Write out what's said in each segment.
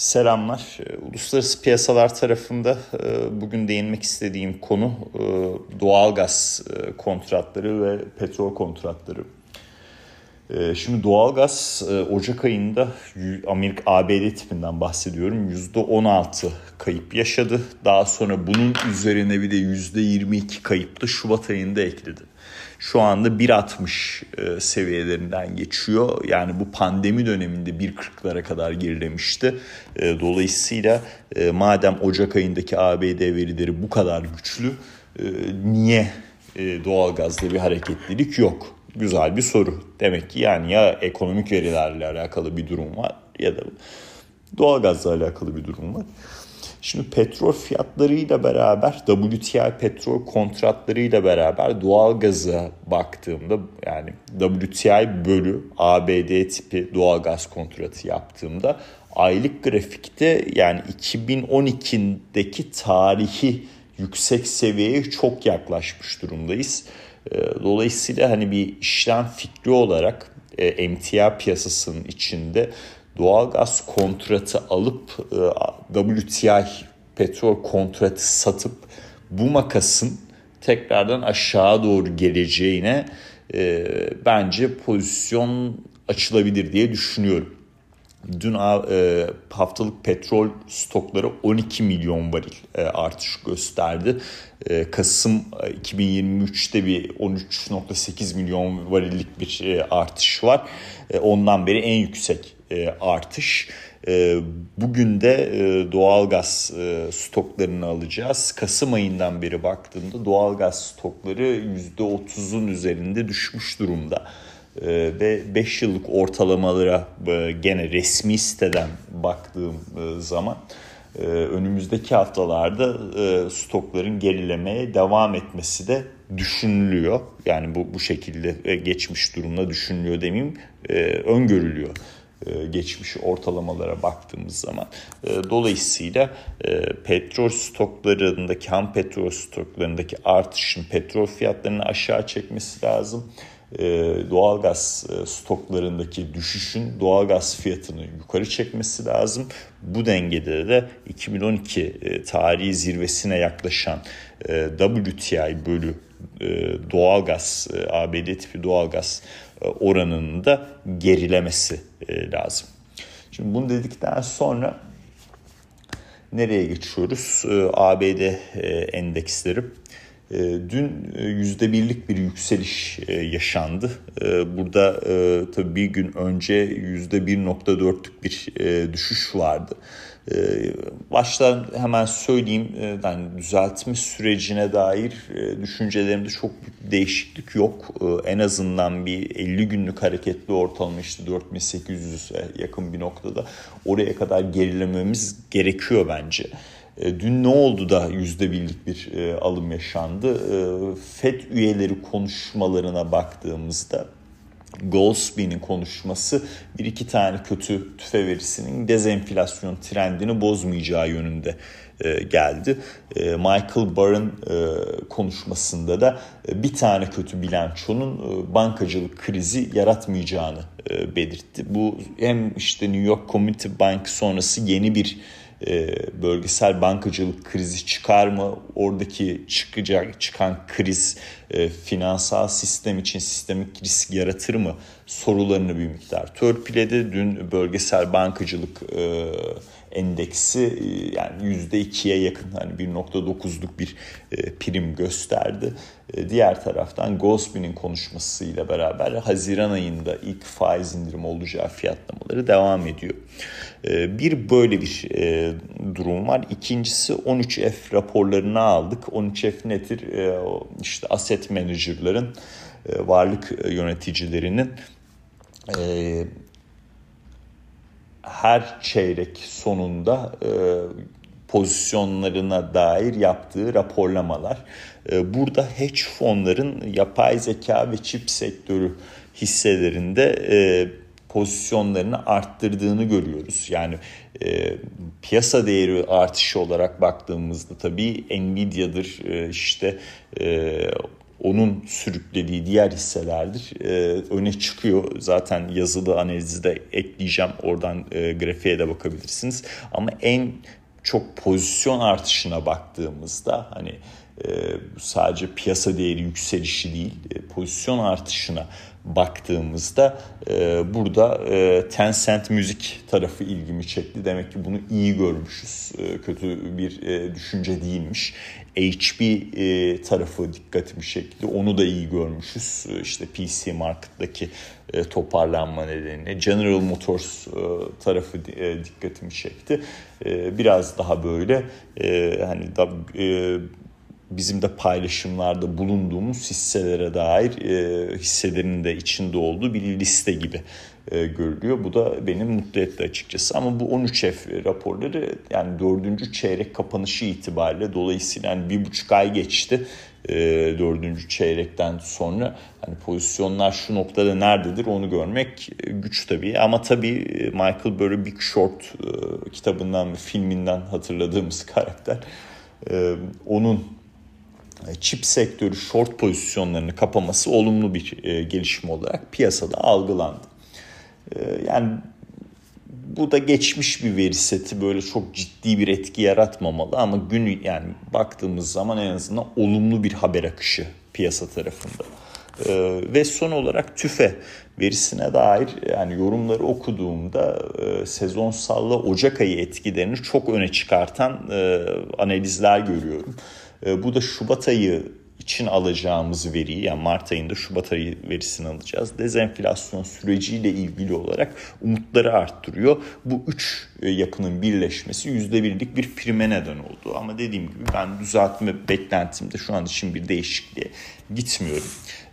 Selamlar. Ee, uluslararası piyasalar tarafında e, bugün değinmek istediğim konu e, doğalgaz e, kontratları ve petrol kontratları. Şimdi doğalgaz Ocak ayında Amerika ABD tipinden bahsediyorum. %16 kayıp yaşadı. Daha sonra bunun üzerine bir de %22 kayıp da Şubat ayında ekledi şu anda 1.60 e, seviyelerinden geçiyor. Yani bu pandemi döneminde 1.40'lara kadar gerilemişti. E, dolayısıyla e, madem Ocak ayındaki ABD verileri bu kadar güçlü niye doğalgazda bir hareketlilik yok? Güzel bir soru. Demek ki yani ya ekonomik verilerle alakalı bir durum var ya da doğalgazla alakalı bir durum var. Şimdi petrol fiyatlarıyla beraber WTI petrol kontratlarıyla beraber doğal gaza baktığımda yani WTI bölü ABD tipi doğal gaz kontratı yaptığımda aylık grafikte yani 2012'deki tarihi yüksek seviyeye çok yaklaşmış durumdayız. Ee, dolayısıyla hani bir işlem fikri olarak e, emtia piyasasının içinde doğalgaz kontratı alıp e, WTI petrol kontratı satıp bu makasın tekrardan aşağı doğru geleceğine e, bence pozisyon açılabilir diye düşünüyorum. Dün e, haftalık petrol stokları 12 milyon varil e, artış gösterdi. E, Kasım 2023'te bir 13.8 milyon varillik bir artış var. Ondan beri en yüksek artış. Bugün de doğalgaz stoklarını alacağız. Kasım ayından beri baktığımda doğalgaz stokları %30'un üzerinde düşmüş durumda. E, ve 5 yıllık ortalamalara e, gene resmi siteden baktığım e, zaman e, önümüzdeki haftalarda stokların gerilemeye devam etmesi de düşünülüyor. Yani bu bu şekilde geçmiş durumda düşünülüyor demeyeyim, öngörülüyor. Geçmiş ortalamalara baktığımız zaman. Dolayısıyla petrol stoklarındaki ham petrol stoklarındaki artışın petrol fiyatlarını aşağı çekmesi lazım. Doğalgaz stoklarındaki düşüşün doğalgaz fiyatını yukarı çekmesi lazım. Bu dengede de 2012 tarihi zirvesine yaklaşan WTI bölü doğalgaz, ABD tipi doğalgaz oranının da gerilemesi e, lazım. Şimdi bunu dedikten sonra nereye geçiyoruz? E, ABD e, endeksleri. Dün yüzde birlik bir yükseliş yaşandı. Burada tabii bir gün önce yüzde bir nokta dörtlük bir düşüş vardı. Ee, baştan hemen söyleyeyim e, yani düzeltme sürecine dair e, düşüncelerimde çok bir değişiklik yok. Ee, en azından bir 50 günlük hareketli ortalama işte 4800'e yakın bir noktada oraya kadar gerilememiz gerekiyor bence. Ee, dün ne oldu da yüzde birlik bir e, alım yaşandı? FED üyeleri konuşmalarına baktığımızda Goldsby'nin konuşması bir iki tane kötü tüfe verisinin dezenflasyon trendini bozmayacağı yönünde e, geldi. E, Michael Barr'ın e, konuşmasında da e, bir tane kötü bilançonun e, bankacılık krizi yaratmayacağını e, belirtti. Bu hem işte New York Community Bank sonrası yeni bir e, bölgesel bankacılık krizi çıkar mı? Oradaki çıkacak çıkan kriz e, finansal sistem için sistemik risk yaratır mı? Sorularını bir miktar törpüledi. Dün bölgesel bankacılık e, endeksi e, yani %2'ye yakın hani 1.9'luk bir e, prim gösterdi. E, diğer taraftan Gosby'nin konuşmasıyla beraber Haziran ayında ilk faiz indirimi olacağı fiyatlamaları devam ediyor. Bir böyle bir durum var. İkincisi 13F raporlarını aldık. 13F nedir? İşte asset manager'ların, varlık yöneticilerinin her çeyrek sonunda e, pozisyonlarına dair yaptığı raporlamalar. E, burada hedge fonların yapay zeka ve çip sektörü hisselerinde e, pozisyonlarını arttırdığını görüyoruz. Yani e, piyasa değeri artışı olarak baktığımızda tabii Nvidia'dır e, işte e, onun sürüklediği diğer hisselerdir. E, öne çıkıyor. Zaten yazılı analizi de ekleyeceğim. Oradan e, grafiğe de bakabilirsiniz. Ama en çok pozisyon artışına baktığımızda hani sadece piyasa değeri yükselişi değil e, pozisyon artışına baktığımızda e, burada e, Tencent müzik tarafı ilgimi çekti. Demek ki bunu iyi görmüşüz. Kötü bir düşünce değilmiş. E, tarafı dikkatimi çekti. Onu da iyi görmüşüz. E, işte PC markettaki toparlanma nedeniyle. General Motors tarafı dikkatimi çekti. Biraz daha böyle hani da bizim de paylaşımlarda bulunduğumuz hisselere dair e, hisselerin de içinde olduğu bir liste gibi e, görülüyor. Bu da beni mutlu etti açıkçası. Ama bu 13F raporları yani dördüncü çeyrek kapanışı itibariyle dolayısıyla yani bir buçuk ay geçti e, dördüncü çeyrekten sonra hani pozisyonlar şu noktada nerededir onu görmek e, güç tabii ama tabii e, Michael Burry Big Short e, kitabından filminden hatırladığımız karakter e, onun çip sektörü short pozisyonlarını kapaması olumlu bir e, gelişme olarak piyasada algılandı. E, yani bu da geçmiş bir veri seti böyle çok ciddi bir etki yaratmamalı ama gün yani baktığımız zaman en azından olumlu bir haber akışı piyasa tarafında. Ee, ve son olarak tüfe verisine dair yani yorumları okuduğumda e, sezonsalla Ocak ayı etkilerini çok öne çıkartan e, analizler görüyorum. E, bu da Şubat ayı için alacağımız veriyi yani Mart ayında Şubat ayı verisini alacağız. Dezenflasyon süreciyle ilgili olarak umutları arttırıyor. Bu üç e, yapının birleşmesi yüzde birlik bir prime neden oldu. Ama dediğim gibi ben düzeltme beklentimde şu an için bir değişikliğe gitmiyorum.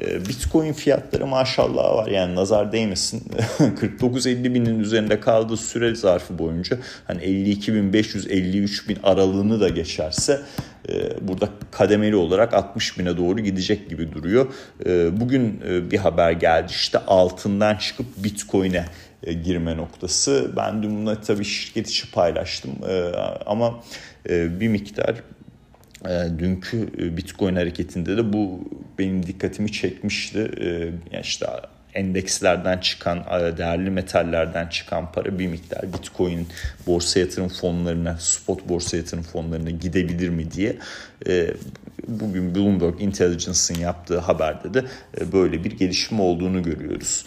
E, Bitcoin fiyatları maşallah var yani nazar değmesin 49-50 binin üzerinde kaldığı süre zarfı boyunca hani 52 bin 500 53 bin aralığını da geçerse e, burada kademeli olarak 60 bine doğru gidecek gibi duruyor. Bugün bir haber geldi işte altından çıkıp Bitcoin'e girme noktası. Ben dün bunları tabii şirket içi paylaştım ama bir miktar e, dünkü e, Bitcoin hareketinde de bu benim dikkatimi çekmişti. E, işte endekslerden çıkan, e, değerli metallerden çıkan para bir miktar Bitcoin borsa yatırım fonlarına, spot borsa yatırım fonlarına gidebilir mi diye bugün Bloomberg Intelligence'ın yaptığı haberde de e, böyle bir gelişme olduğunu görüyoruz.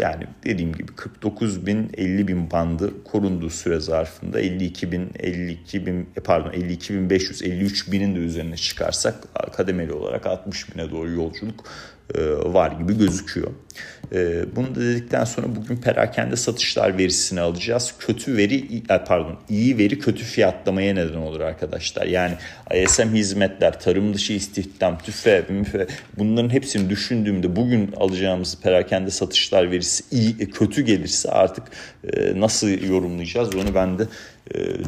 Yani dediğim gibi 49 bin 50 bin bandı korunduğu süre zarfında 52 bin 52 bin pardon 52 bin 500 53 binin de üzerine çıkarsak kademeli olarak 60 bine doğru yolculuk e, var gibi gözüküyor. E, bunu da dedikten sonra bugün perakende satışlar verisini alacağız. Kötü veri e, pardon iyi veri kötü fiyatlamaya neden olur arkadaşlar. Yani ISM hizmetler, tarım dışı istihdam, tüfe, müfe bunların hepsini düşündüğümde bugün alacağımız perakende satışlar verisi iyi kötü gelirse artık nasıl yorumlayacağız onu ben de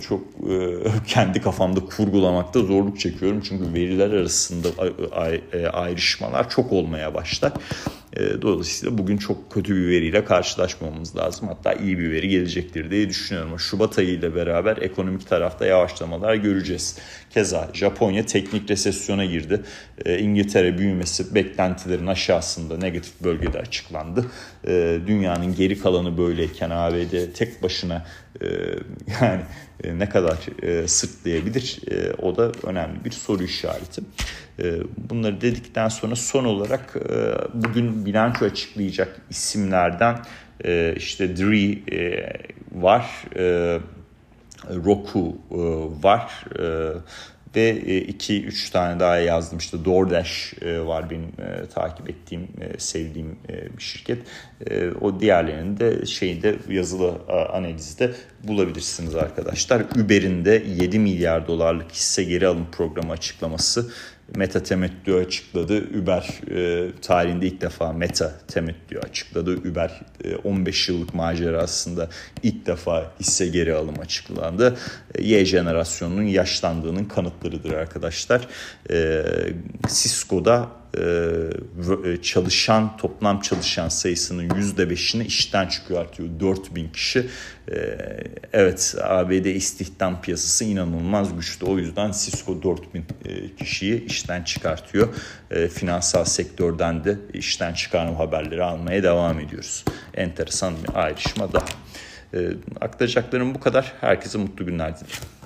çok kendi kafamda kurgulamakta zorluk çekiyorum. Çünkü veriler arasında ayrışmalar çok olmaya başlar. E, dolayısıyla bugün çok kötü bir veriyle karşılaşmamamız lazım. Hatta iyi bir veri gelecektir diye düşünüyorum. Şubat ayı ile beraber ekonomik tarafta yavaşlamalar göreceğiz. Keza Japonya teknik resesyona girdi. E, İngiltere büyümesi beklentilerin aşağısında negatif bölgede açıklandı. E, dünyanın geri kalanı böyleyken ABD tek başına yani ne kadar sırtlayabilir o da önemli bir soru işareti. Bunları dedikten sonra son olarak bugün bilanço açıklayacak isimlerden işte Dri var, Roku var ve e, iki üç tane daha yazdım. İşte DoorDash e, var benim e, takip ettiğim sevdiğim bir şirket. O diğerlerini de şeyde yazılı analizde bulabilirsiniz arkadaşlar. Uber'in de 7 milyar dolarlık hisse geri alım programı açıklaması Meta temettü açıkladı. Uber e, tarihinde ilk defa Meta temettü açıkladı. Uber e, 15 yıllık macerasında ilk defa hisse geri alım açıklandı. E, y jenerasyonunun yaşlandığının kanıtlarıdır arkadaşlar. E, Cisco'da çalışan toplam çalışan sayısının %5'ini işten çıkartıyor 4000 kişi. E, evet ABD istihdam piyasası inanılmaz güçlü. O yüzden Cisco 4000 kişiyi işten çıkartıyor. Finansal sektörden de işten çıkarma haberleri almaya devam ediyoruz. Enteresan bir ayrışma daha. Aktaracaklarım bu kadar. Herkese mutlu günler dilerim.